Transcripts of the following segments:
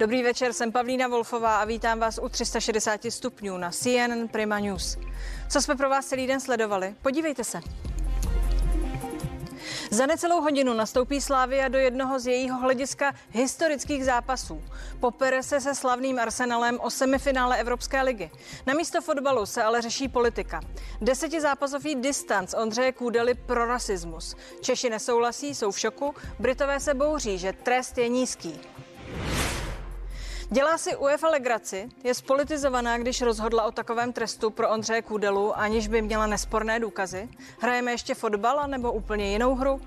Dobrý večer, jsem Pavlína Wolfová a vítám vás u 360 stupňů na CNN Prima News. Co jsme pro vás celý den sledovali? Podívejte se. Za necelou hodinu nastoupí Slávia do jednoho z jejího hlediska historických zápasů. Popere se se slavným Arsenalem o semifinále Evropské ligy. Na místo fotbalu se ale řeší politika. Desetizápasový distanc Ondřeje Kůdely pro rasismus. Češi nesouhlasí, jsou v šoku, Britové se bouří, že trest je nízký. Dělá si UEFA legraci, je spolitizovaná, když rozhodla o takovém trestu pro Ondřeje Kůdelu, aniž by měla nesporné důkazy. Hrajeme ještě fotbal nebo úplně jinou hru?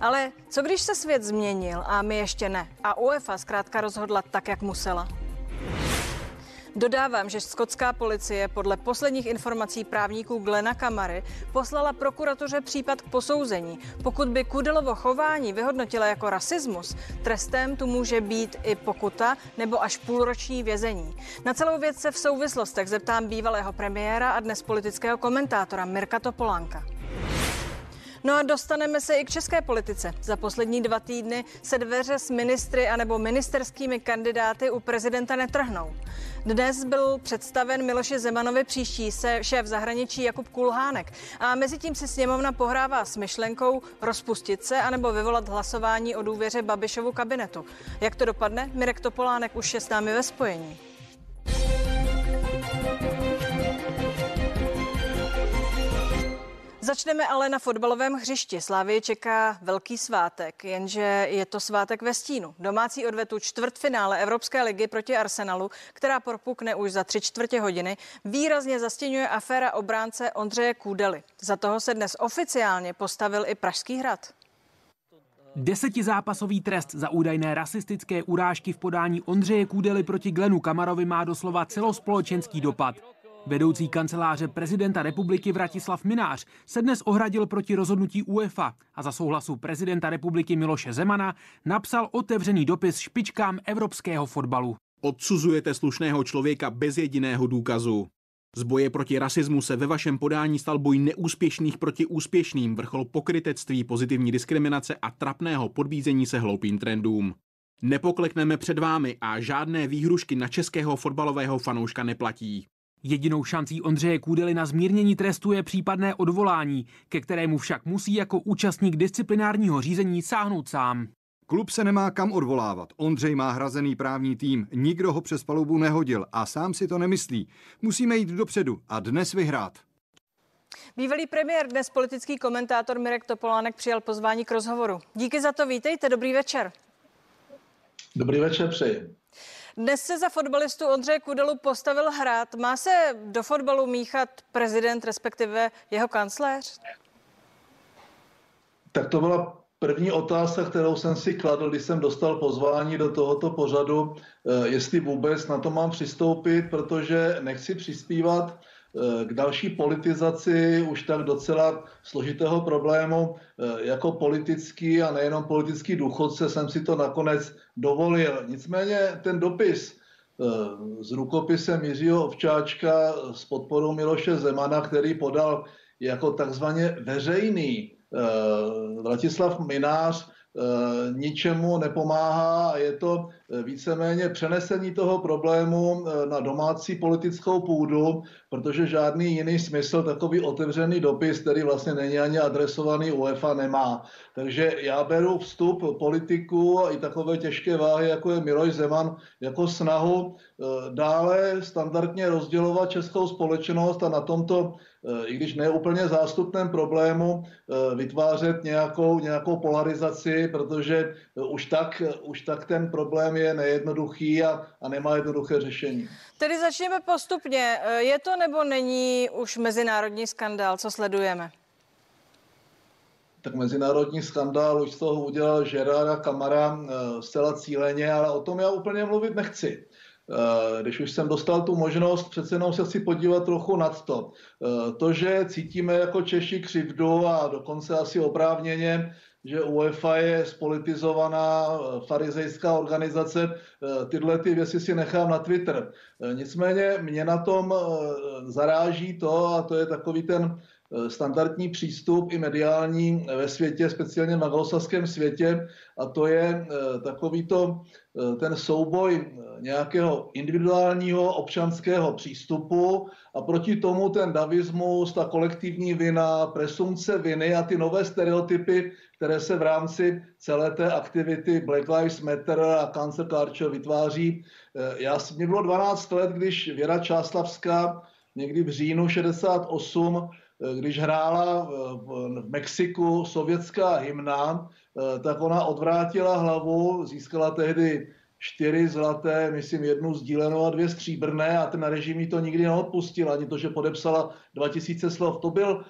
Ale co když se svět změnil a my ještě ne? A UEFA zkrátka rozhodla tak, jak musela. Dodávám, že skotská policie podle posledních informací právníků Glena Kamary poslala prokuratuře případ k posouzení. Pokud by Kudelovo chování vyhodnotila jako rasismus, trestem tu může být i pokuta nebo až půlroční vězení. Na celou věc se v souvislostech zeptám bývalého premiéra a dnes politického komentátora Mirka Topolánka. No a dostaneme se i k české politice. Za poslední dva týdny se dveře s ministry anebo ministerskými kandidáty u prezidenta netrhnou. Dnes byl představen Miloše Zemanovi příští se šéf zahraničí Jakub Kulhánek. A mezi tím si sněmovna pohrává s myšlenkou rozpustit se anebo vyvolat hlasování o důvěře Babišovu kabinetu. Jak to dopadne? Mirek Topolánek už je s námi ve spojení. Začneme ale na fotbalovém hřišti. Slávě čeká velký svátek, jenže je to svátek ve stínu. Domácí odvetu čtvrtfinále Evropské ligy proti Arsenalu, která propukne už za tři čtvrtě hodiny, výrazně zastěňuje aféra obránce Ondřeje Kůdely. Za toho se dnes oficiálně postavil i Pražský hrad. Desetizápasový trest za údajné rasistické urážky v podání Ondřeje Kůdely proti Glenu Kamarovi má doslova celospolečenský dopad. Vedoucí kanceláře prezidenta republiky Vratislav Minář se dnes ohradil proti rozhodnutí UEFA a za souhlasu prezidenta republiky Miloše Zemana napsal otevřený dopis špičkám evropského fotbalu. Odsuzujete slušného člověka bez jediného důkazu. Z boje proti rasismu se ve vašem podání stal boj neúspěšných proti úspěšným, vrchol pokrytectví, pozitivní diskriminace a trapného podbízení se hloupým trendům. Nepoklekneme před vámi a žádné výhrušky na českého fotbalového fanouška neplatí. Jedinou šancí Ondřeje Kůdely na zmírnění trestu je případné odvolání, ke kterému však musí jako účastník disciplinárního řízení sáhnout sám. Klub se nemá kam odvolávat. Ondřej má hrazený právní tým, nikdo ho přes palubu nehodil a sám si to nemyslí. Musíme jít dopředu a dnes vyhrát. Bývalý premiér, dnes politický komentátor Mirek Topolánek přijal pozvání k rozhovoru. Díky za to, vítejte, dobrý večer. Dobrý večer, přeji. Dnes se za fotbalistu Ondřeje Kudelu postavil hrát. Má se do fotbalu míchat prezident, respektive jeho kancléř? Tak to byla první otázka, kterou jsem si kladl, když jsem dostal pozvání do tohoto pořadu, eh, jestli vůbec na to mám přistoupit, protože nechci přispívat k další politizaci už tak docela složitého problému. Eh, jako politický a nejenom politický důchodce jsem si to nakonec dovolil. Nicméně ten dopis eh, s rukopisem Jiřího Ovčáčka s podporou Miloše Zemana, který podal jako takzvaně veřejný Vratislav Minář, Eh, ničemu nepomáhá a je to eh, víceméně přenesení toho problému eh, na domácí politickou půdu, protože žádný jiný smysl takový otevřený dopis, který vlastně není ani adresovaný UEFA, nemá. Takže já beru vstup politiku a i takové těžké váhy, jako je Miloš Zeman, jako snahu dále standardně rozdělovat českou společnost a na tomto i když ne úplně zástupném problému, vytvářet nějakou, nějakou polarizaci protože už tak, už tak ten problém je nejednoduchý a, a nemá jednoduché řešení. Tedy začněme postupně. Je to nebo není už mezinárodní skandál, co sledujeme? tak mezinárodní skandál už z toho udělal Gerarda Kamara eh, zcela cíleně, ale o tom já úplně mluvit nechci. Eh, když už jsem dostal tu možnost, přece jenom se chci podívat trochu nad to. Eh, to, že cítíme jako Češi křivdu a dokonce asi oprávněně, že UEFA je spolitizovaná eh, farizejská organizace. Tyhle ty věci si nechám na Twitter. Nicméně mě na tom zaráží to, a to je takový ten standardní přístup i mediální ve světě, speciálně v anglosaském světě, a to je eh, takovýto eh, ten souboj nějakého individuálního občanského přístupu a proti tomu ten davismus, ta kolektivní vina, presumce viny a ty nové stereotypy, které se v rámci celé té aktivity Black Lives Matter a Cancer Culture vytváří. Já, mě bylo 12 let, když Věra Čáslavská někdy v říjnu 68 když hrála v Mexiku sovětská hymna, eh, tak ona odvrátila hlavu, získala tehdy čtyři zlaté, myslím jednu sdílenou a dvě stříbrné a ten režim jí to nikdy neodpustil, ani to, že podepsala 2000 slov. To byl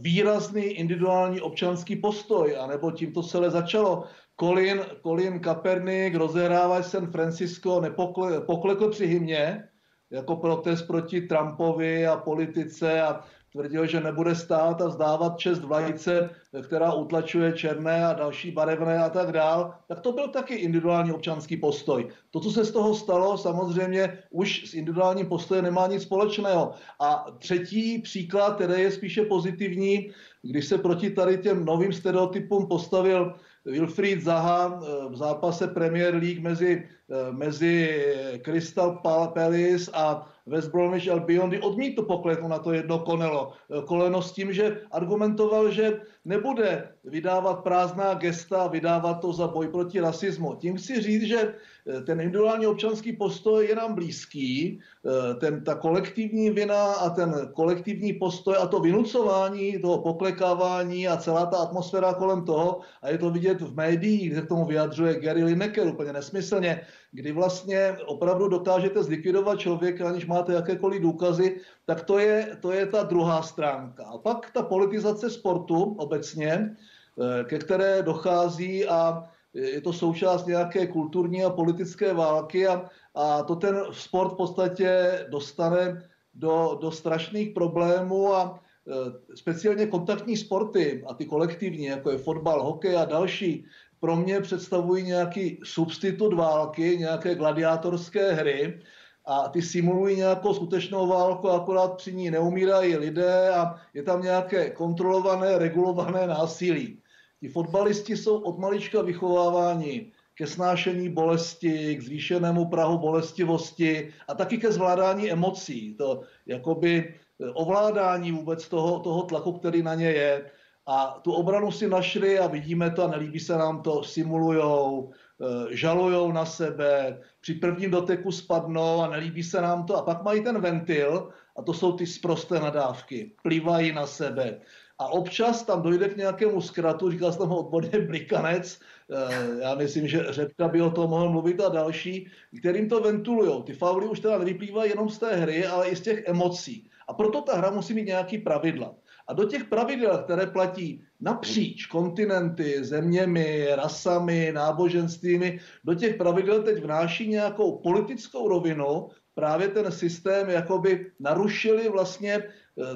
výrazný individuální občanský postoj, anebo tím to celé začalo. Colin, Colin Kaepernick rozehrává San Francisco, nepokle, poklekl při hymně, jako protest proti Trumpovi a politice a tvrdil, že nebude stát a vzdávat čest vlajce, která utlačuje černé a další barevné a tak dál, tak to byl taky individuální občanský postoj. To, co se z toho stalo, samozřejmě už s individuálním postojem nemá nic společného. A třetí příklad, který je spíše pozitivní, když se proti tady těm novým stereotypům postavil Wilfried Zaha eh, v zápase Premier League mezi, eh, mezi Crystal Palace a West Bromwich Albion, kdy odmítl pokletu na to jedno konelo, eh, koleno s tím, že argumentoval, že nebude vydávat prázdná gesta, vydávat to za boj proti rasismu. Tím chci říct, že ten individuální občanský postoj je nám blízký, eh, ten, ta kolektivní vina a ten kolektivní postoj a to vynucování, toho poklekávání a celá ta atmosféra kolem toho, a je to vidět v médiích, kde k tomu vyjadřuje Gary Lineker úplně nesmyslně, kdy vlastně opravdu dokážete zlikvidovat člověka, aniž máte jakékoliv důkazy, tak to je, to je ta druhá stránka. A pak ta politizace sportu obecně, eh, ke které dochází a je to součást nějaké kulturní a politické války a, a to ten sport v podstatě dostane do, do strašných problémů a e, speciálně kontaktní sporty a ty kolektivní, jako je fotbal, hokej a další, pro mě představují nějaký substitut války, nějaké gladiátorské hry a ty simulují nějakou skutečnou válku, akorát při ní neumírají lidé a je tam nějaké kontrolované, regulované násilí. Ti fotbalisti jsou od malička vychováváni ke snášení bolesti, k zvýšenému prahu bolestivosti a taky ke zvládání emocí. To jakoby eh, ovládání vůbec toho, toho tlaku, který na ně je. A tu obranu si našli a vidíme to a nelíbí se nám to, simulujou, eh, žalujou na sebe, při prvním doteku spadnou a nelíbí se nám to a pak mají ten ventil a to jsou ty sprosté nadávky, plivají na sebe a občas tam dojde k nějakému zkratu, říkal jsem ho odborně blikanec, eh, já myslím, že Řepka by o tom mohl mluvit a další, kterým to ventulují. Ty fauly už teda nevyplývají jenom z té hry, ale i z těch emocí. A proto ta hra musí mít nějaký pravidla. A do těch pravidel, které platí napříč kontinenty, zeměmi, rasami, náboženstvími, do těch pravidel teď vnáší nějakou politickou rovinu, právě ten systém jakoby narušili vlastně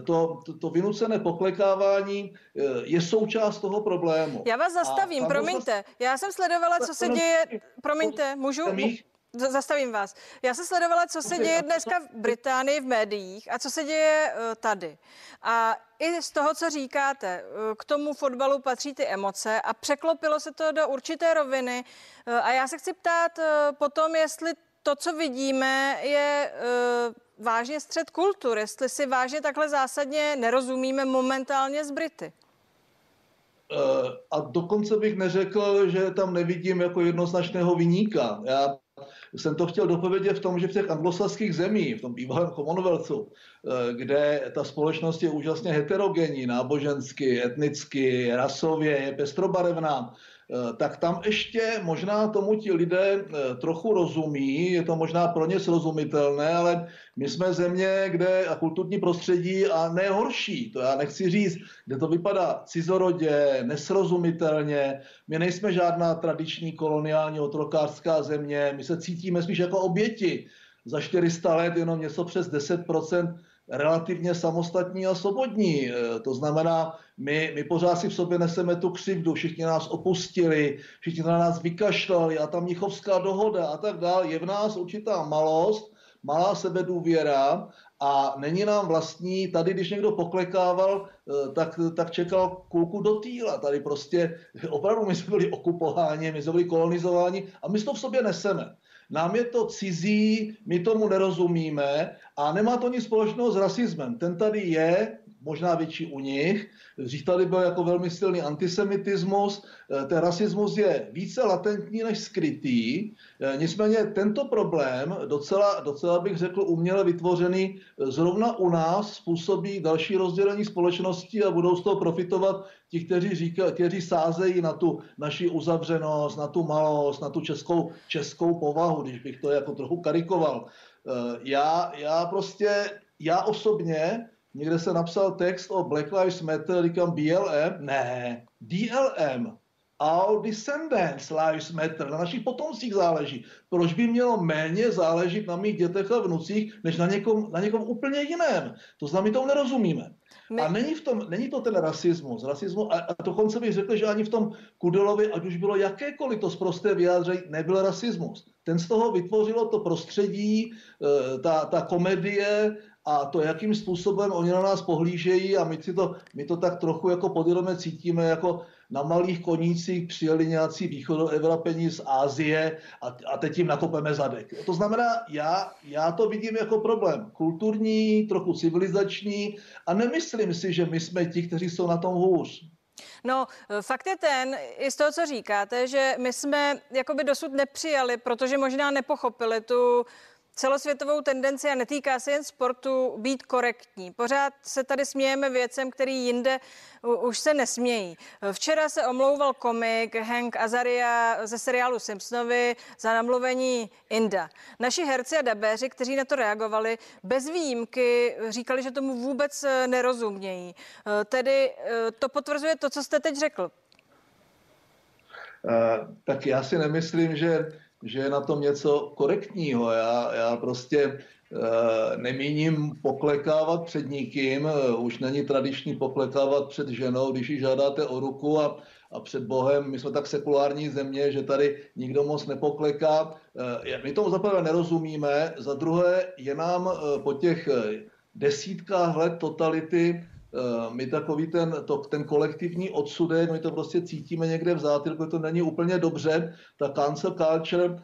to, to, to vynucené poklekávání eh, je součást toho problému. Já vás zastavím, promiňte. Já jsem sledovala, co se děje... Promiňte, můžu? Zastavím vás. Já jsem sledovala, co se děje dneska v Británii v médiích a co se děje eh, tady. A i z toho, co říkáte, k tomu fotbalu patří ty emoce a překlopilo se to do určité roviny. A já se chci ptát potom, jestli to, co vidíme, je vážně střed kultur, jestli si vážně takhle zásadně nerozumíme momentálně z Brity. Eh, a dokonce bych neřekl, že tam nevidím jako jednoznačného vyníka. Já jsem to chtěl dopovědět v tom, že v těch anglosaských zemích, v tom bývalém Commonwealthu, eh, kde ta společnost je úžasně heterogenní, nábožensky, etnicky, rasově, je pestrobarevná, tak tam ještě možná tomu ti lidé eh, trochu rozumí, je to možná pro ně srozumitelné, ale my jsme země, kde a kulturní prostředí a nejhorší, to já nechci říct, kde to vypadá cizorodě, nesrozumitelně, my nejsme žádná tradiční koloniální otrokářská země, my se cítíme spíš jako oběti. Za 400 let jenom něco přes 10 relativně samostatní a svobodní. E, to znamená, my, my pořád si v sobě neseme tu křivdu, všichni nás opustili, všichni na nás vykašlali a ta Mnichovská dohoda a tak dále. Je v nás určitá malost, malá sebedůvěra a není nám vlastní, tady když někdo poklekával, eh, tak, tak čekal kulku do týla. Tady prostě opravdu my jsme byli okupováni, my jsme byli kolonizováni a my to v sobě neseme. Nám je to cizí, my tomu nerozumíme a nemá to nic společného s rasismem. Ten tady je, možná větší u nich. Dřív tady byl jako velmi silný antisemitismus, eh, ten rasismus je více latentní než skrytý. Eh, nicméně tento problém, docela, docela bych řekl uměle vytvořený, eh, zrovna u nás způsobí další rozdělení společnosti a budou z toho profitovat ti, kteří, říká, kteří sázejí na tu naši uzavřenost, na tu malost, na tu českou, českou povahu, když bych to jako trochu karikoval. Já, já prostě, já osobně Někde se napsal text o Black Lives Matter, říkám BLM. Ne, DLM. All descendants lives matter. Na našich potomcích záleží. Proč by mělo méně záležet na mých dětech a vnucích, než na někom, na někom úplně jiném? To znamená, my tomu nerozumíme. My... A není, v tom, není to ten rasismus. rasismus a, a dokonce bych řekl, že ani v tom Kudelovi, ať už bylo jakékoliv to zprosté vyjádření, nebyl rasismus. Ten z toho vytvořilo to prostředí, eh, ta, ta komedie, a to, jakým způsobem oni na nás pohlížejí a my, si to, my to tak trochu jako podvědomě cítíme, jako na malých konících přijeli nějací východoevropení z Ázie a, a teď jim nakopeme zadek. To znamená, já, já to vidím jako problém kulturní, trochu civilizační a nemyslím si, že my jsme ti, kteří jsou na tom hůř. No, fakt je ten, i z toho, co říkáte, že my jsme jakoby dosud nepřijali, protože možná nepochopili tu celosvětovou tendenci a netýká se jen sportu být korektní. Pořád se tady smějeme věcem, který jinde už se nesmějí. Včera se omlouval komik Hank Azaria ze seriálu Simpsonovi za namluvení Inda. Naši herci a dabéři, kteří na to reagovali, bez výjimky říkali, že tomu vůbec nerozumějí. Tedy eh, to potvrzuje to, co jste teď řekl. Uh, tak já si nemyslím, že že je na tom něco korektního. Já, já prostě e, nemíním poklekávat před nikým, e, už není tradiční poklekávat před ženou, když ji žádáte o ruku a, a před Bohem. My jsme tak sekulární země, že tady nikdo moc nepokleká. E, my tomu zaprvé nerozumíme, za druhé je nám e, po těch desítkách let totality Eh, my takový ten, to, ten kolektivní odsudek, my to prostě cítíme někde v zátylku, to není úplně dobře. Ta cancel culture,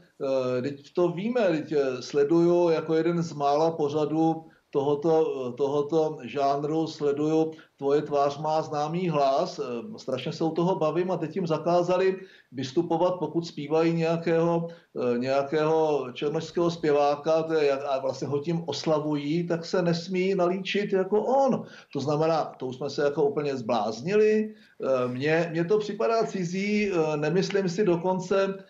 eh, teď to víme, teď eh, sleduju jako jeden z mála pořadů tohoto, tohoto žánru sleduju Tvoje tvář má známý hlas, eh, strašně se u toho bavím a teď jim zakázali vystupovat, pokud zpívají nějakého, eh, nějakého černožského zpěváka a vlastně ho tím oslavují, tak se nesmí nalíčit jako on. To znamená, to už jsme se jako úplně zbláznili. Eh, mně, mně to připadá cizí, nemyslím si dokonce,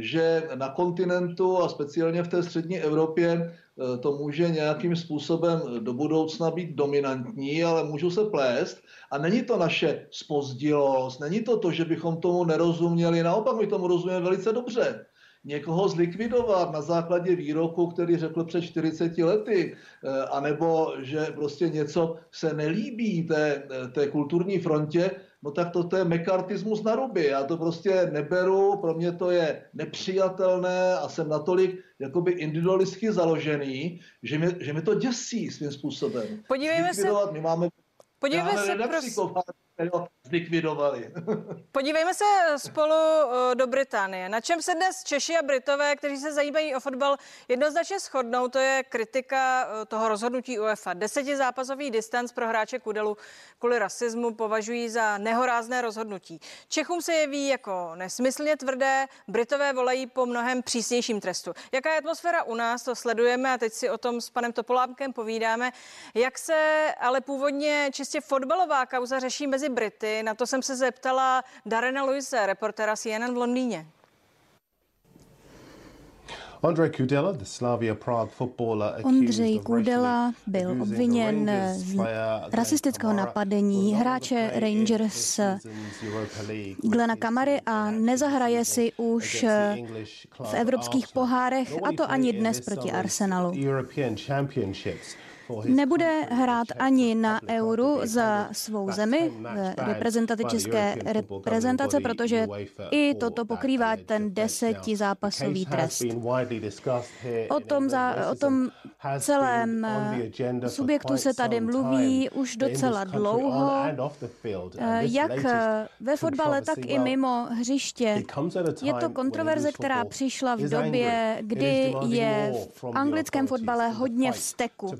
že na kontinentu a speciálně v té střední Evropě Eh, to může nějakým způsobem do budoucna být dominantní, ale můžu se plést. A není to naše spozdilost, není to to, že bychom tomu nerozuměli, naopak my tomu rozumíme velice dobře. Někoho zlikvidovat na základě výroku, který řekl před 40 lety, eh, anebo že prostě něco se nelíbí té, té kulturní frontě, no tak to, to je mekartismus na ruby. Já to prostě neberu, pro mě to je nepřijatelné a jsem natolik jakoby individualisticky založený, že mě, že mě to děsí svým způsobem. Podívejme se. My máme, Podívejme máme se, prosím ho zlikvidovali. Podívejme se spolu eh, do Británie. Na čem se dnes Češi a Britové, kteří se zajímají o fotbal, jednoznačně shodnou, to je kritika eh, toho rozhodnutí UEFA. Desetizápasový distanc pro hráče Kudelu kvůli rasismu považují za nehorázné rozhodnutí. Čechům se jeví jako nesmyslně tvrdé, Britové volají po mnohem přísnějším trestu. Jaká je atmosféra u nás, to sledujeme a teď si o tom s panem Topolámkem povídáme. Jak se ale původně čistě fotbalová kauza řeší mezi Brity. Na to jsem se zeptala Darena Luise, reportera CNN v Londýně. Ondřej Kudela byl obviněn z rasistického napadení hráče Rangers Glena Kamary a nezahraje si už v evropských pohárech, a to ani dnes proti Arsenalu. Nebude hrát ani na euru za svou zemi reprezentanty české reprezentace, protože i toto pokrývá ten desetizápasový trest. O tom, za, o tom celém subjektu se tady mluví už docela dlouho, jak ve fotbale, tak i mimo hřiště. Je to kontroverze, která přišla v době, kdy je v anglickém fotbale hodně vzteku.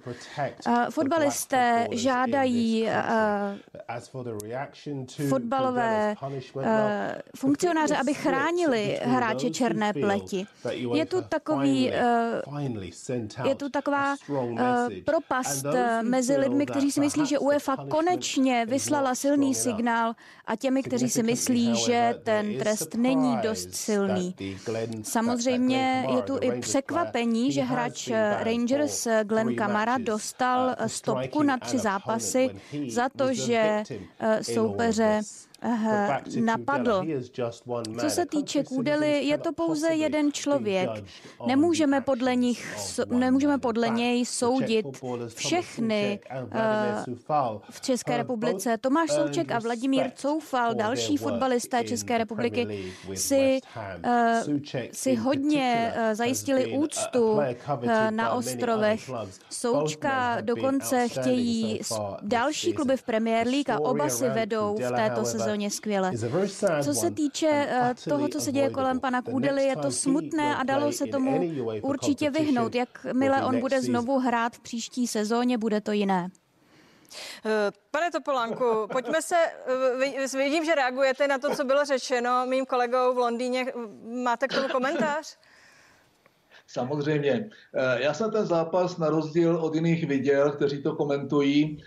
Fotbalisté žádají fotbalové funkcionáře, aby chránili hráče černé pleti. Je tu takový, je tu taková propast mezi lidmi, kteří si myslí, že UEFA konečně vyslala silný signál a těmi, kteří si myslí, že ten trest není dost silný. Samozřejmě je tu i překvapení, že hráč Rangers Glenn Kamara dostal stopku na tři zápasy za to, že soupeře napadl. Co se týče Kůdely, je to pouze jeden člověk. Nemůžeme podle, nich, nemůžeme podle něj soudit všechny v České republice. Tomáš Souček a Vladimír Coufal, další fotbalisté České republiky, si, si hodně zajistili úctu na ostrovech. Součka dokonce chtějí další kluby v Premier League a oba si vedou v této sezóně sezóně skvěle. Co se týče eh, toho, co se děje kolem pana Kůdely, je to smutné a dalo se tomu určitě vyhnout. Jakmile on bude znovu hrát v příští sezóně, bude to jiné. Eh, pane Topolánku, pojďme se, eh, vidím, že reagujete na to, co bylo řečeno mým kolegou v Londýně. Máte k tomu komentář? Samozřejmě. Já jsem ten zápas na rozdíl od jiných viděl, kteří to komentují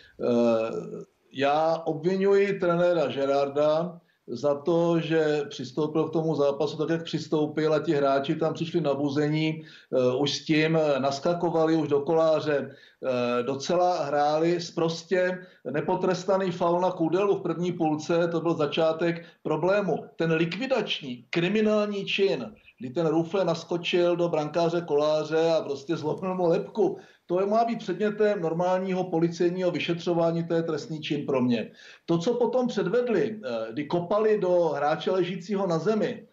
já obvinuji trenéra Gerarda za to, že přistoupil k tomu zápasu tak, jak přistoupil a ti hráči tam přišli na buzení, uh, už s tím naskakovali už do koláře, uh, docela hráli prostě nepotrestaný faul na Kudelu v první půlce, to byl začátek problému. Ten likvidační, kriminální čin, kdy ten Rufle naskočil do brankáře koláře a prostě zlomil mu lepku, to má být předmětem normálního policejního vyšetřování, to je trestný čin pro mě. To, co potom předvedli, eh, kdy kopali do hráče ležícího na zemi,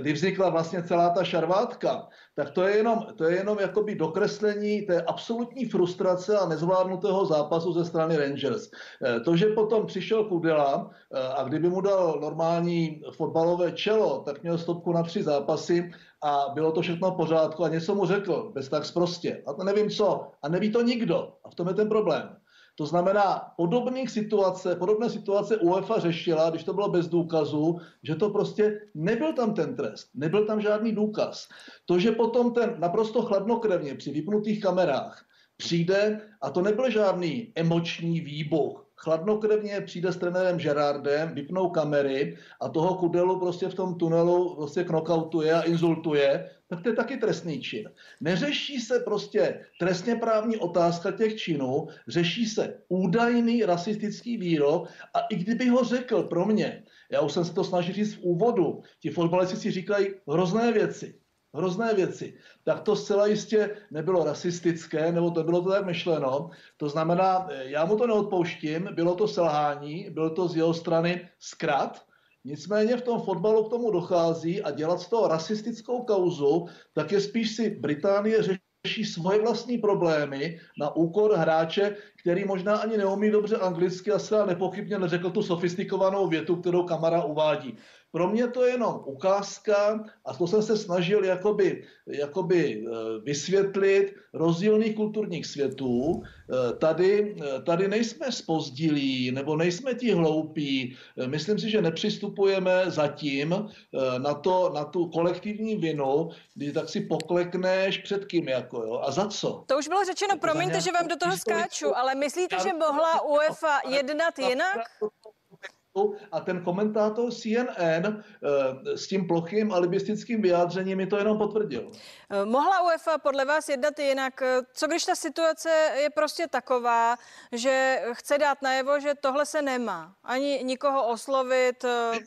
kdy vznikla vlastně celá ta šarvátka, tak to je jenom, to je jenom jakoby dokreslení té absolutní frustrace a nezvládnutého zápasu ze strany Rangers. Eh, to, že potom přišel Kudela a kdyby mu dal normální fotbalové čelo, tak měl stopku na tři zápasy a bylo to všechno v pořádku a něco mu řekl, bez tak prostě. A to nevím co. A neví to nikdo. A v tom je ten problém. To znamená, podobných situace, podobné situace UEFA řešila, když to bylo bez důkazu, že to prostě nebyl tam ten trest, nebyl tam žádný důkaz. To, že potom ten naprosto chladnokrevně při vypnutých kamerách přijde, a to nebyl žádný emoční výbuch, chladnokrevně přijde s trenérem Gerardem, vypnou kamery a toho Kudelu prostě v tom tunelu prostě knockoutuje a insultuje, tak to je taky trestný čin. Neřeší se prostě trestně právní otázka těch činů, řeší se údajný rasistický výrok a i kdyby ho řekl pro mě, já už jsem se to snažil říct v úvodu, ti fotbalisti si říkají hrozné věci, hrozné věci, tak to zcela jistě nebylo rasistické, nebo to bylo to tak myšleno. To znamená, já mu to neodpouštím, bylo to selhání, bylo to z jeho strany zkrat, Nicméně v tom fotbalu k tomu dochází a dělat z toho rasistickou kauzu, tak je spíš si Británie řeší svoje vlastní problémy na úkor hráče, který možná ani neumí dobře anglicky a se nepochybně neřekl tu sofistikovanou větu, kterou Kamara uvádí. Pro mě to je jenom ukázka a to jsem se snažil jakoby, jakoby eh, vysvětlit rozdílných kulturních světů. Eh, tady, eh, tady nejsme spozdilí nebo nejsme ti hloupí. Myslím si, že nepřistupujeme zatím na, to, na tu kolektivní vinu, kdy tak si poklekneš před kým. Jako, jo? A za co? To už bylo řečeno, promiňte, že vám do toho skáču, ale myslíte, že mohla UEFA jednat jinak? A ten komentátor CNN eh, s tím plochým alibistickým vyjádřením mi to jenom potvrdil. Eh, mohla UEFA podle vás jednat jinak? Co když ta situace je prostě taková, že chce dát najevo, že tohle se nemá? Ani nikoho oslovit? Eh,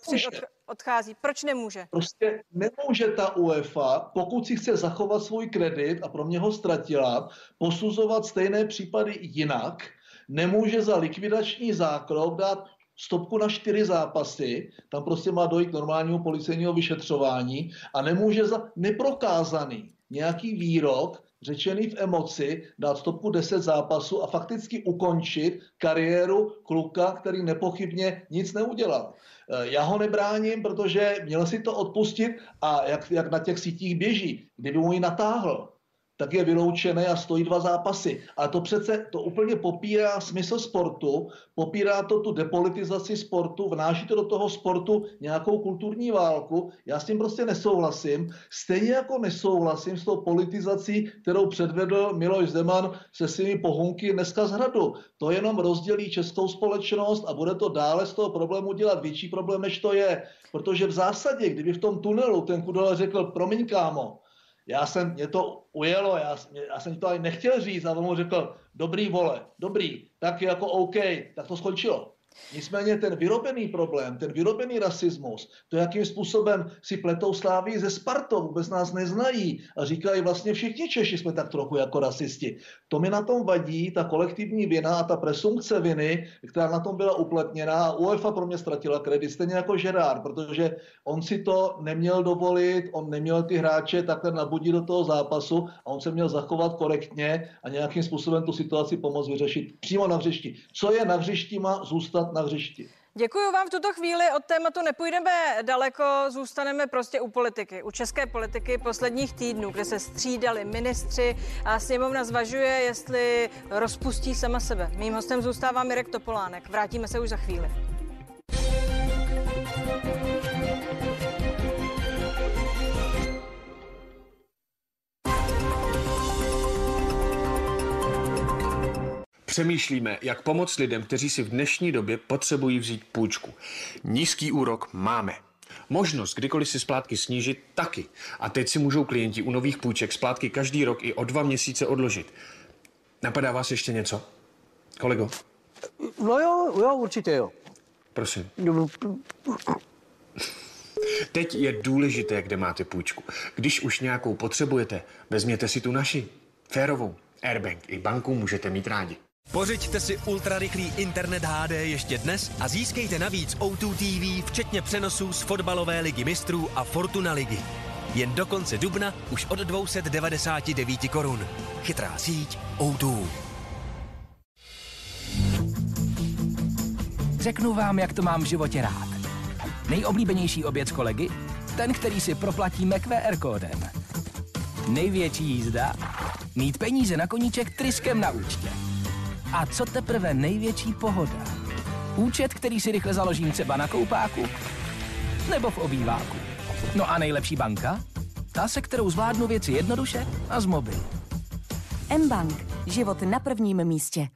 odchází. Proč nemůže? Prostě nemůže ta UEFA, pokud si chce zachovat svůj kredit a pro mě ho ztratila, posuzovat stejné případy jinak, nemůže za likvidační zákrok dát stopku na čtyři zápasy, tam prostě má dojít normálního policejního vyšetřování a nemůže za neprokázaný nějaký výrok řečený v emoci, dát stopku 10 zápasů a fakticky ukončit kariéru kluka, který nepochybně nic neudělal. Eh, já ho nebráním, protože měl si to odpustit a jak, jak na těch sítích běží, kdyby mu ji natáhl, tak je vyloučené a stojí dva zápasy. A to přece to úplně popírá smysl sportu, popírá to tu depolitizaci sportu, vnáší to do toho sportu nějakou kulturní válku. Já s tím prostě nesouhlasím. Stejně jako nesouhlasím s tou politizací, kterou předvedl Miloš Zeman se svými pohonky dneska z hradu. To jenom rozdělí českou společnost a bude to dále z toho problému dělat větší problém, než to je. Protože v zásadě, kdyby v tom tunelu ten Kudela řekl, promiň kámo, já jsem, mě to ujelo, já, já jsem to ani nechtěl říct, a on mu řekl, dobrý vole, dobrý, tak jako OK, tak to skončilo. Nicméně ten vyrobený problém, ten vyrobený rasismus, to, jakým způsobem si pletou sláví ze Spartou, vůbec nás neznají a říkají vlastně všichni Češi jsme tak trochu jako rasisti. To mi na tom vadí, ta kolektivní vina a ta presumpce viny, která na tom byla upletněná a UEFA pro mě ztratila kredit, stejně jako Gerard, protože on si to neměl dovolit, on neměl ty hráče takhle nabudit do toho zápasu a on se měl zachovat korektně a nějakým způsobem tu situaci pomoct vyřešit přímo na hřišti. Co je na hřišti, má zůstat na hřišti. Děkuji vám v tuto chvíli. Od tématu nepůjdeme daleko, zůstaneme prostě u politiky, u české politiky posledních týdnů, kde se střídali ministři a sněmovna zvažuje, jestli rozpustí sama sebe. Mým hostem zůstává Mirek Topolánek. Vrátíme se už za chvíli. Přemýšlíme, jak pomoct lidem, kteří si v dnešní době potřebují vzít půjčku. Nízký úrok máme. Možnost kdykoliv si splátky snížit taky. A teď si můžou klienti u nových půjček splátky každý rok i o dva měsíce odložit. Napadá vás ještě něco? Kolego? No jo, jo, určitě jo. Prosím. Teď je důležité, kde máte půjčku. Když už nějakou potřebujete, vezměte si tu naši. Férovou. Airbank i banku můžete mít rádi. Pořiďte si ultrarychlý internet HD ještě dnes a získejte navíc O2 TV, včetně přenosů z fotbalové ligy mistrů a Fortuna ligy. Jen do konce dubna už od 299 korun. Chytrá síť O2. Řeknu vám, jak to mám v životě rád. Nejoblíbenější oběd s kolegy? Ten, který si proplatíme QR kódem. Největší jízda? Mít peníze na koníček tryskem na účtě. A co teprve největší pohoda? Účet, který si rychle založím třeba na koupáku nebo v obýváku. No a nejlepší banka? Ta, se kterou zvládnu věci jednoduše a z mobilu. M-Bank. Život na prvním místě.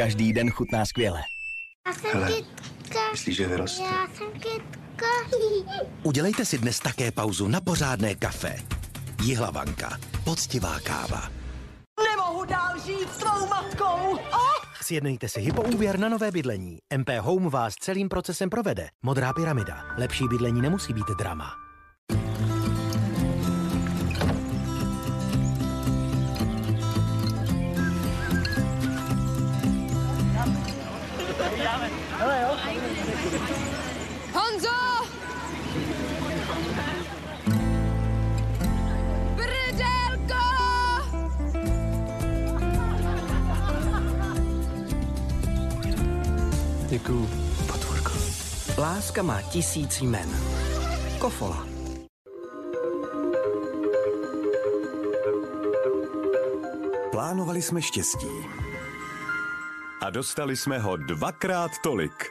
Každý den chutná skvěle. Já jsem Hele, kytka. Myslíš, že vyroste? Já jsem kytka. Udělejte si dnes také pauzu na pořádné kafe. Jihlavanka. Poctivá káva. Nemohu dál žít s tvou matkou. Oh! Sjednejte si hypoúvěr na nové bydlení. MP Home vás celým procesem provede. Modrá pyramida. Lepší bydlení nemusí být drama. Děkuju. Potvorko. Láska má tisíc jmen. Kofola. Plánovali jsme štěstí. A dostali jsme ho dvakrát tolik.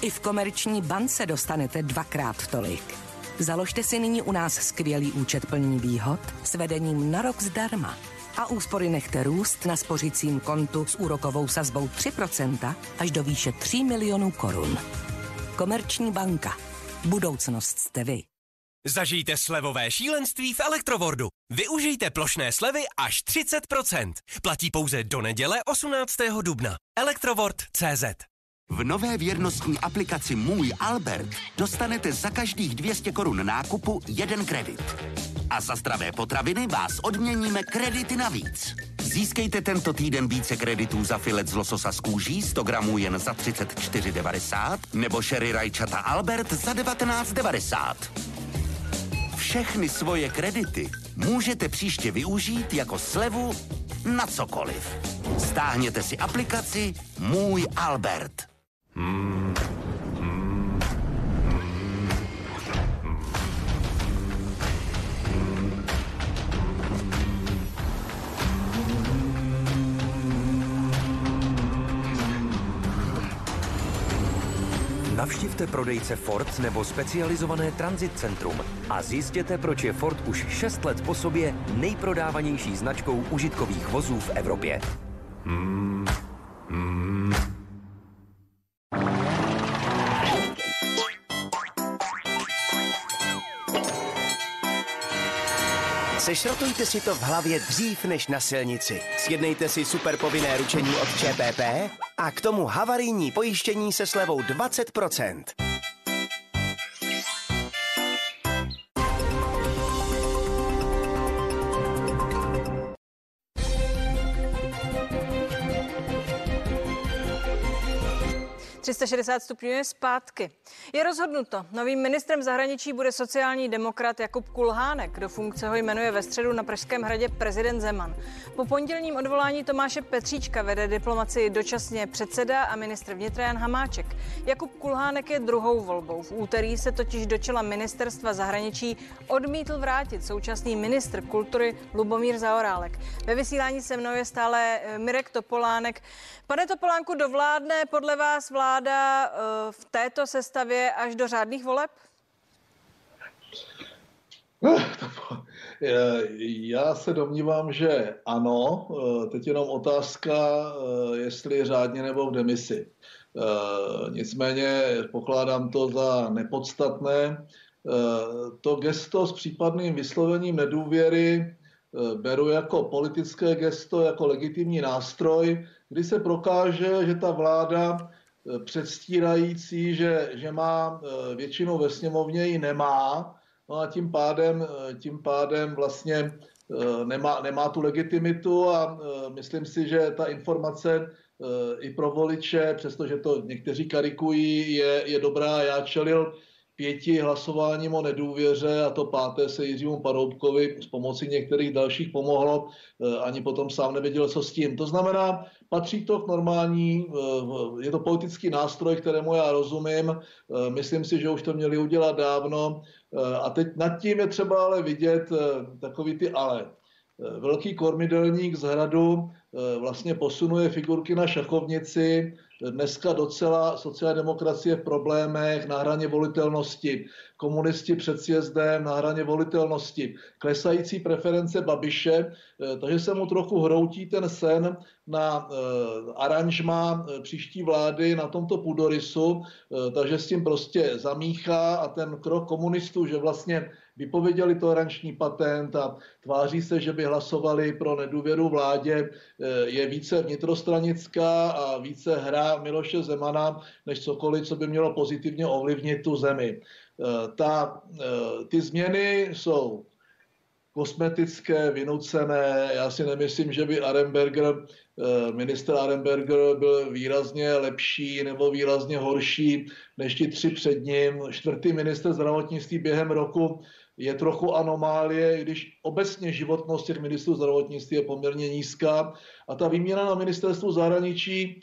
I v Komerční bance dostanete dvakrát tolik. Založte si nyní u nás skvělý účet plní výhod s vedením na rok zdarma. A úspory nechte růst na spořicím kontu s úrokovou sazbou 3% až do výše 3 milionů korun. Komerční banka. Budoucnost jste vy. Zažijte slevové šílenství v Elektrowordu. Využijte plošné slevy až 30%. Platí pouze do neděle 18. dubna. Elektrovord.cz v nové věrnostní aplikaci Můj Albert dostanete za každých 200 korun nákupu jeden kredit. A za zdravé potraviny vás odměníme kredity navíc. Získejte tento týden více kreditů za filet z lososa z kůží 100 gramů jen za 34,90 nebo sherry rajčata Albert za 19,90. Všechny svoje kredity můžete příště využít jako slevu na cokoliv. Stáhněte si aplikaci Můj Albert. Hmm. Navštivte prodejce Ford nebo specializované Transit Centrum a zjistěte, proč je Ford už 6 let po sobě nejprodávanější značkou užitkových vozů v Evropě. Hmm. Sešrotujte si to v hlavě dřív než na silnici. Sjednejte si super povinné ručení od ČPP a k tomu havarijní pojištění se slevou 20%. 360 stupňů je zpátky. Je rozhodnuto. Novým ministrem zahraničí bude sociální demokrat Jakub Kulhánek. Do funkce ho jmenuje ve středu na Pražském hradě prezident Zeman. Po pondělním odvolání Tomáše Petříčka vede diplomaci dočasně předseda a ministr vnitra Jan Hamáček. Jakub Kulhánek je druhou volbou. V úterý se totiž do čela ministerstva zahraničí odmítl vrátit současný ministr kultury Lubomír Zaorálek. Ve vysílání se mnou je stále eh, Mirek Topolánek. Pane Topolánku, dovládne podle vás vláda eh, v této sestavě až do řádných voleb? Já se domnívám, že ano. Eh, teď jenom otázka, eh, jestli řádně nebo v demisi. Nicméně pokládám to za nepodstatné. To gesto s případným vyslovením nedůvěry beru jako politické gesto, jako legitimní nástroj, kdy se prokáže, že ta vláda eh, předstírající, že, že má eh, většinu ve sněmovně, ji nemá, no a tím pádem, eh, tím pádem vlastně nemá, nemá tu legitimitu a myslím si, že ta informace i pro voliče, přestože to někteří karikují, je, je dobrá. Já čelil pěti hlasováním o nedůvěře a to páté se Jiřímu Paroubkovi s pomocí některých dalších pomohlo, ani potom sám nevěděl, co s tím. To znamená, Patří to k normální, eh, je to politický nástroj, kterému já rozumím. Eh, myslím si, že už to měli udělat dávno. Eh, a teď nad tím je třeba ale vidět takový ty ale. Velký kormidelník z hradu vlastně posunuje figurky na šachovnici, dneska docela sociální demokracie v problémech na hraně volitelnosti, komunisti před sjezdem na hraně volitelnosti, klesající preference Babiše, eh, takže se mu trochu hroutí ten sen na eh, aranžma eh, příští vlády na tomto půdorysu, takže s tím prostě zamíchá a ten krok komunistů, že vlastně vypověděli toleranční patent a tváří se, že by hlasovali pro nedůvěru vládě, je více vnitrostranická a více hra Miloše Zemana, než cokoliv, co by mělo pozitivně ovlivnit tu zemi. Eh, ta, eh, ty změny jsou kosmetické, vynucené. Já si nemyslím, že by Arenberger, eh, minister Arenberger byl výrazně lepší nebo výrazně horší než ti tři před ním. Čtvrtý minister zdravotnictví během roku je trochu anomálie, když obecně životnost těch ministrů zdravotnictví je poměrně nízká. A ta výměna na ministerstvu zahraničí,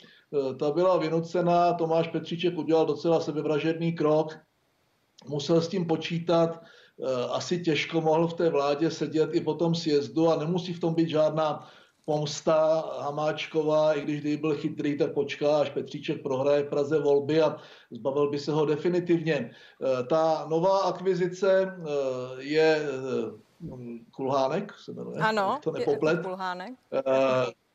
ta byla vynucená. Tomáš Petříček udělal docela sebevražedný krok, musel s tím počítat, eh, asi těžko mohl v té vládě sedět i po tom sjezdu a nemusí v tom být žádná pomsta Hamáčková, i když kdyby byl chytrý, tak počká, až Petříček prohraje v Praze volby a zbavil by se ho definitivně. Eh, ta nová akvizice eh, je Kulhánek se jmenuje. Ano, to nepoplet. Kulhánek.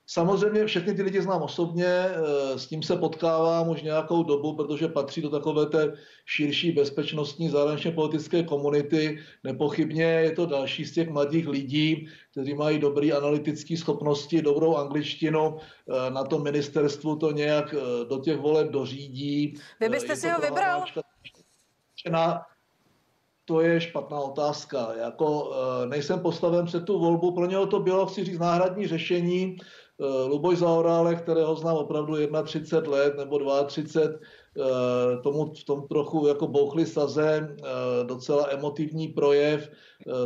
Samozřejmě všechny ty lidi znám osobně, eh, s tím se potkávám už nějakou dobu, protože patří do takové té širší bezpečnostní zahraničně politické komunity. Nepochybně je to další z těch mladých lidí, kteří mají dobré analytické schopnosti, dobrou angličtinu, eh, na tom ministerstvu to nějak eh, do těch voleb dořídí. Vy byste si ho vybral? Na, to je špatná otázka. Jako, nejsem postaven před tu volbu, pro něho to bylo, chci říct, náhradní řešení. Eh, Luboj Zaorále, kterého znám opravdu 31 let nebo 32, eh, tomu v tom trochu jako bouchli saze, eh, docela emotivní projev,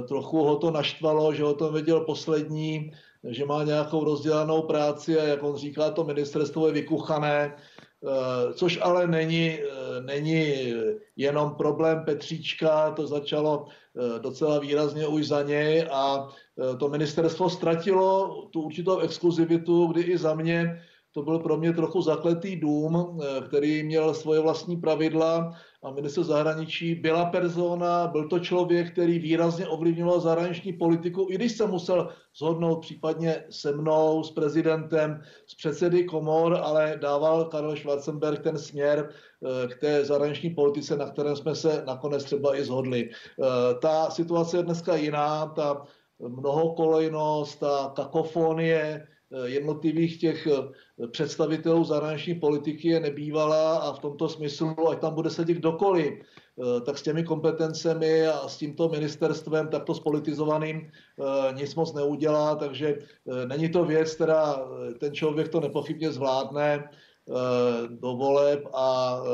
trochu ho to naštvalo, že ho to viděl poslední, že má nějakou rozdělanou práci a jak on říká, to ministerstvo je vykuchané, což ale není, není jenom problém Petříčka, to začalo docela výrazně už za něj a Eh, to ministerstvo ztratilo tu určitou exkluzivitu, kdy i za mě. To byl pro mě trochu zakletý dům, eh, který měl svoje vlastní pravidla a minister zahraničí byla persona, byl to člověk, který výrazně ovlivňoval zahraniční politiku, i když se musel zhodnout případně se mnou, s prezidentem, s předsedy komor, ale dával Karel Schwarzenberg ten směr eh, k té zahraniční politice, na kterém jsme se nakonec třeba i zhodli. Ta situace je dneska jiná, ta mnohokolejnost a kakofonie eh, jednotlivých těch eh, představitelů zahraniční politiky je nebývalá a v tomto smyslu, ať tam bude sedět kdokoliv, eh, tak s těmi kompetencemi a s tímto ministerstvem takto spolitizovaným nic moc neudělá, takže není to věc, která ten člověk to nepochybně zvládne. Eh, do voleb a eh,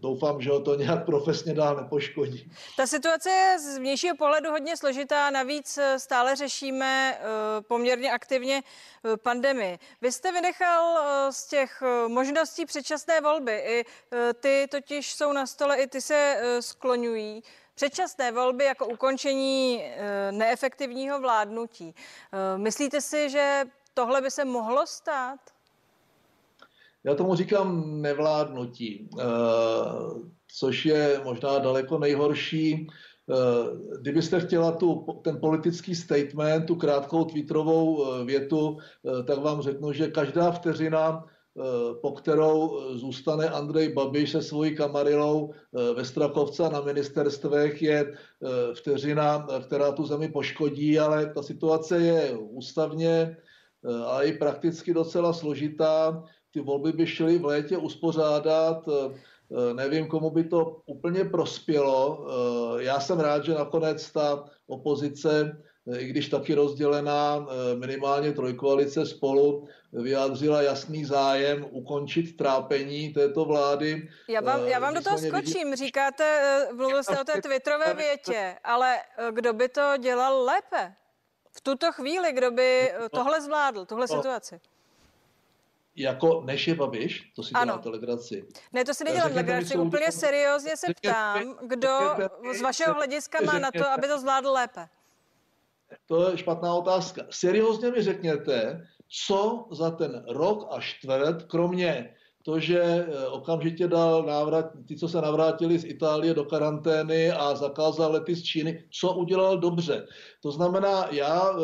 doufám, že ho to nějak profesně dál nepoškodí. Ta situace je z vnějšího pohledu hodně složitá, navíc eh, stále řešíme poměrně aktivně pandemii. Vy jste vynechal z těch možností předčasné volby, i ty totiž jsou na stole, i ty se skloňují. Předčasné volby jako ukončení neefektivního vládnutí. Myslíte si, že tohle by se mohlo stát? Já tomu říkám nevládnutí, eh, což je možná daleko nejhorší. Eh, kdybyste chtěla tu, ten politický statement, tu krátkou twitterovou eh, větu, tak vám řeknu, že každá vteřina, po kterou zůstane Andrej Babiš se svojí kamarilou ve Strakovce na ministerstvech, je vteřina, která tu zemi poškodí, ale ta situace je ústavně a i prakticky docela složitá ty volby by šly v létě uspořádat. Eh, eh, nevím, komu by to úplně prospělo. Eh, já jsem rád, že nakonec ta opozice, i když taky rozdělená, minimálně trojkoalice spolu, vyjádřila jasný zájem ukončit trápení této vlády. Já vám, já vám do toho skočím. Říkáte, mluvil jste o té twitterové větě, ale kdo by to dělal lépe? V tuto chvíli, kdo by tohle zvládl, tuhle no. situaci? Jako než je Babiš, to si děláte legraci. Ne, to si nedělám legraci, úplně seriózně se ptám, kdo z vašeho hlediska má na to, aby to zvládl lépe? To je špatná otázka. Seriózně mi řekněte, co za ten rok a čtvrt, kromě to, že eh, okamžitě dal návrat, ty, co se navrátili z Itálie do karantény a zakázal lety z Číny, co udělal dobře. To znamená, já eh,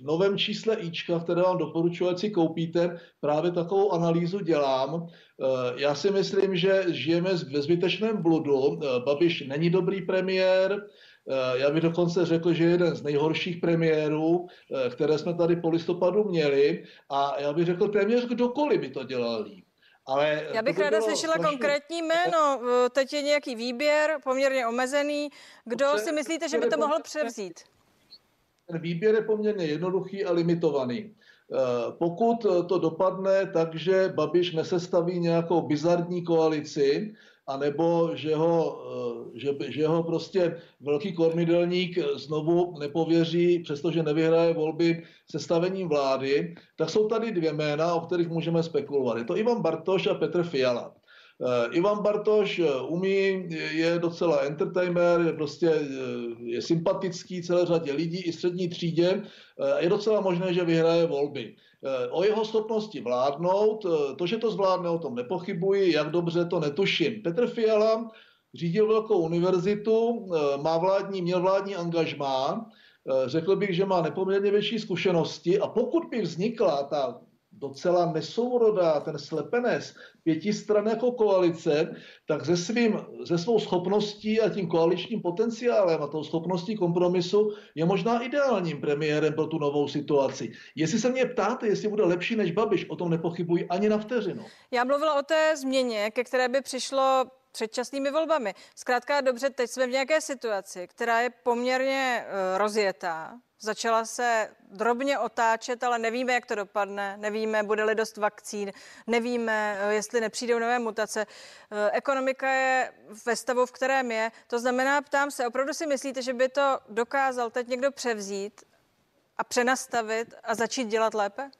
v novém čísle Ička, které vám doporučuji, si koupíte, právě takovou analýzu dělám. Eh, já si myslím, že žijeme ve zbytečném bludu. Babiš není dobrý premiér, já bych dokonce řekl, že je jeden z nejhorších premiérů, které jsme tady po listopadu měli a já bych řekl téměř kdokoliv by to dělal líp. Ale Já bych by ráda slyšela strašně... konkrétní jméno. Teď je nějaký výběr, poměrně omezený. Kdo Dobře, si myslíte, že by to mohl převzít? Ten výběr je poměrně jednoduchý a limitovaný. Eh, pokud to dopadne tak, že Babiš nesestaví nějakou bizarní koalici, anebo že ho, eh, že, že ho prostě velký kormidelník znovu nepověří, přestože nevyhraje volby sestavením vlády, tak jsou tady dvě jména, o kterých můžeme spekulovat. Je to Ivan Bartoš a Petr Fiala. Uh, Ivan Bartoš uh, umí, je docela entertainer, je prostě uh, je sympatický celé řadě lidí i střední třídě. Je docela možné, že vyhraje volby. O jeho schopnosti vládnout, to, že to zvládne, o tom nepochybuji, jak dobře to netuším. Petr Fiala řídil velkou univerzitu, má vládní, měl vládní angažmá, řekl bych, že má nepoměrně větší zkušenosti a pokud by vznikla ta docela nesourodá, ten slepenec pěti stran jako koalice, tak ze, svým, ze svou schopností a tím koaličním potenciálem a tou schopností kompromisu je možná ideálním premiérem pro tu novou situaci. Jestli se mě ptáte, jestli bude lepší než Babiš, o tom nepochybuji ani na vteřinu. Já mluvila o té změně, ke které by přišlo předčasnými volbami. Zkrátka dobře, teď jsme v nějaké situaci, která je poměrně uh, rozjetá. Začala se drobně otáčet, ale nevíme, jak to dopadne, nevíme, bude-li dost vakcín, nevíme, eh, jestli nepřijdou nové mutace. Eh, ekonomika je ve stavu, v kterém je. To znamená, ptám se, opravdu si myslíte, že by to dokázal teď někdo převzít a přenastavit a začít dělat lépe?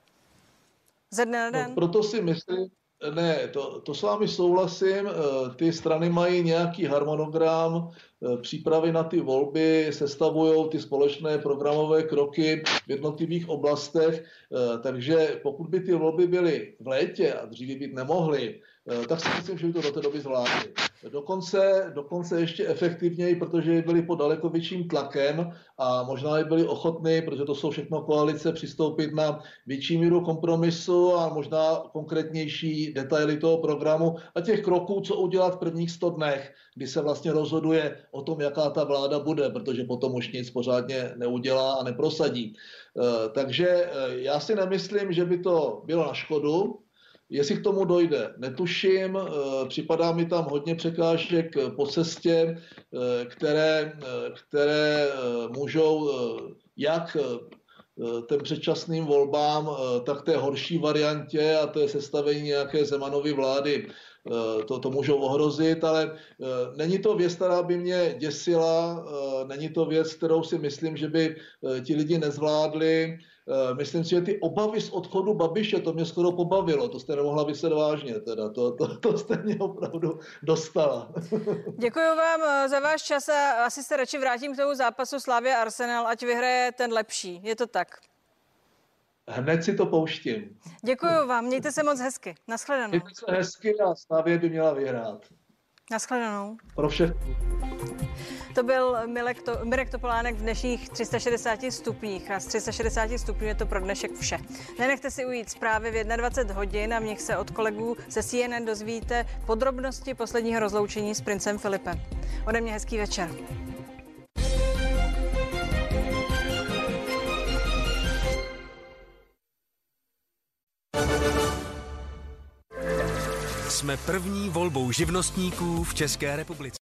Ze dne na den? No, proto si myslím, ne, to, to s vámi souhlasím. Eh, ty strany mají nějaký harmonogram, eh, přípravy na ty volby, sestavují ty společné programové kroky v jednotlivých oblastech, eh, takže pokud by ty volby byly v létě a dříve být nemohly, tak si myslím, že by to do té doby zvládli. Dokonce, dokonce ještě efektivněji, protože byli pod daleko větším tlakem a možná i byli ochotní, protože to jsou všechno koalice, přistoupit na větší míru kompromisu a možná konkrétnější detaily toho programu a těch kroků, co udělat v prvních 100 dnech, kdy se vlastně rozhoduje o tom, jaká ta vláda bude, protože potom už nic pořádně neudělá a neprosadí. Eh, takže eh, já si nemyslím, že by to bylo na škodu, Jestli k tomu dojde, netuším. Eh, připadá mi tam hodně překážek po cestě, eh, které, eh, které můžou jak ten předčasným volbám, tak té horší variantě a to je sestavení nějaké Zemanovy vlády. To, to můžou ohrozit, ale není to věc, která by mě děsila, není to věc, kterou si myslím, že by ti lidi nezvládli. Eh, myslím si, že ty obavy z odchodu Babiše, to mě skoro pobavilo, to jste nemohla vysvět vážně, teda, to, to, to jste mě opravdu dostala. Děkuji vám eh, za váš čas a asi se radši vrátím k tomu zápasu Slavě Arsenal, ať vyhraje ten lepší, je to tak? Hned si to pouštím. Děkuji vám, mějte se moc hezky. Naschledanou. Mějte se hezky a Slavě by měla vyhrát. Naschledanou. Pro všechny. To byl Milek to, Mirek Topolánek v dnešních 360 stupních a z 360 stupňů je to pro dnešek vše. Nenechte si ujít zprávy v 21 hodin a nich se od kolegů ze CNN dozvíte podrobnosti posledního rozloučení s princem Filipem. Ode mě hezký večer. Jsme první volbou živnostníků v České republice.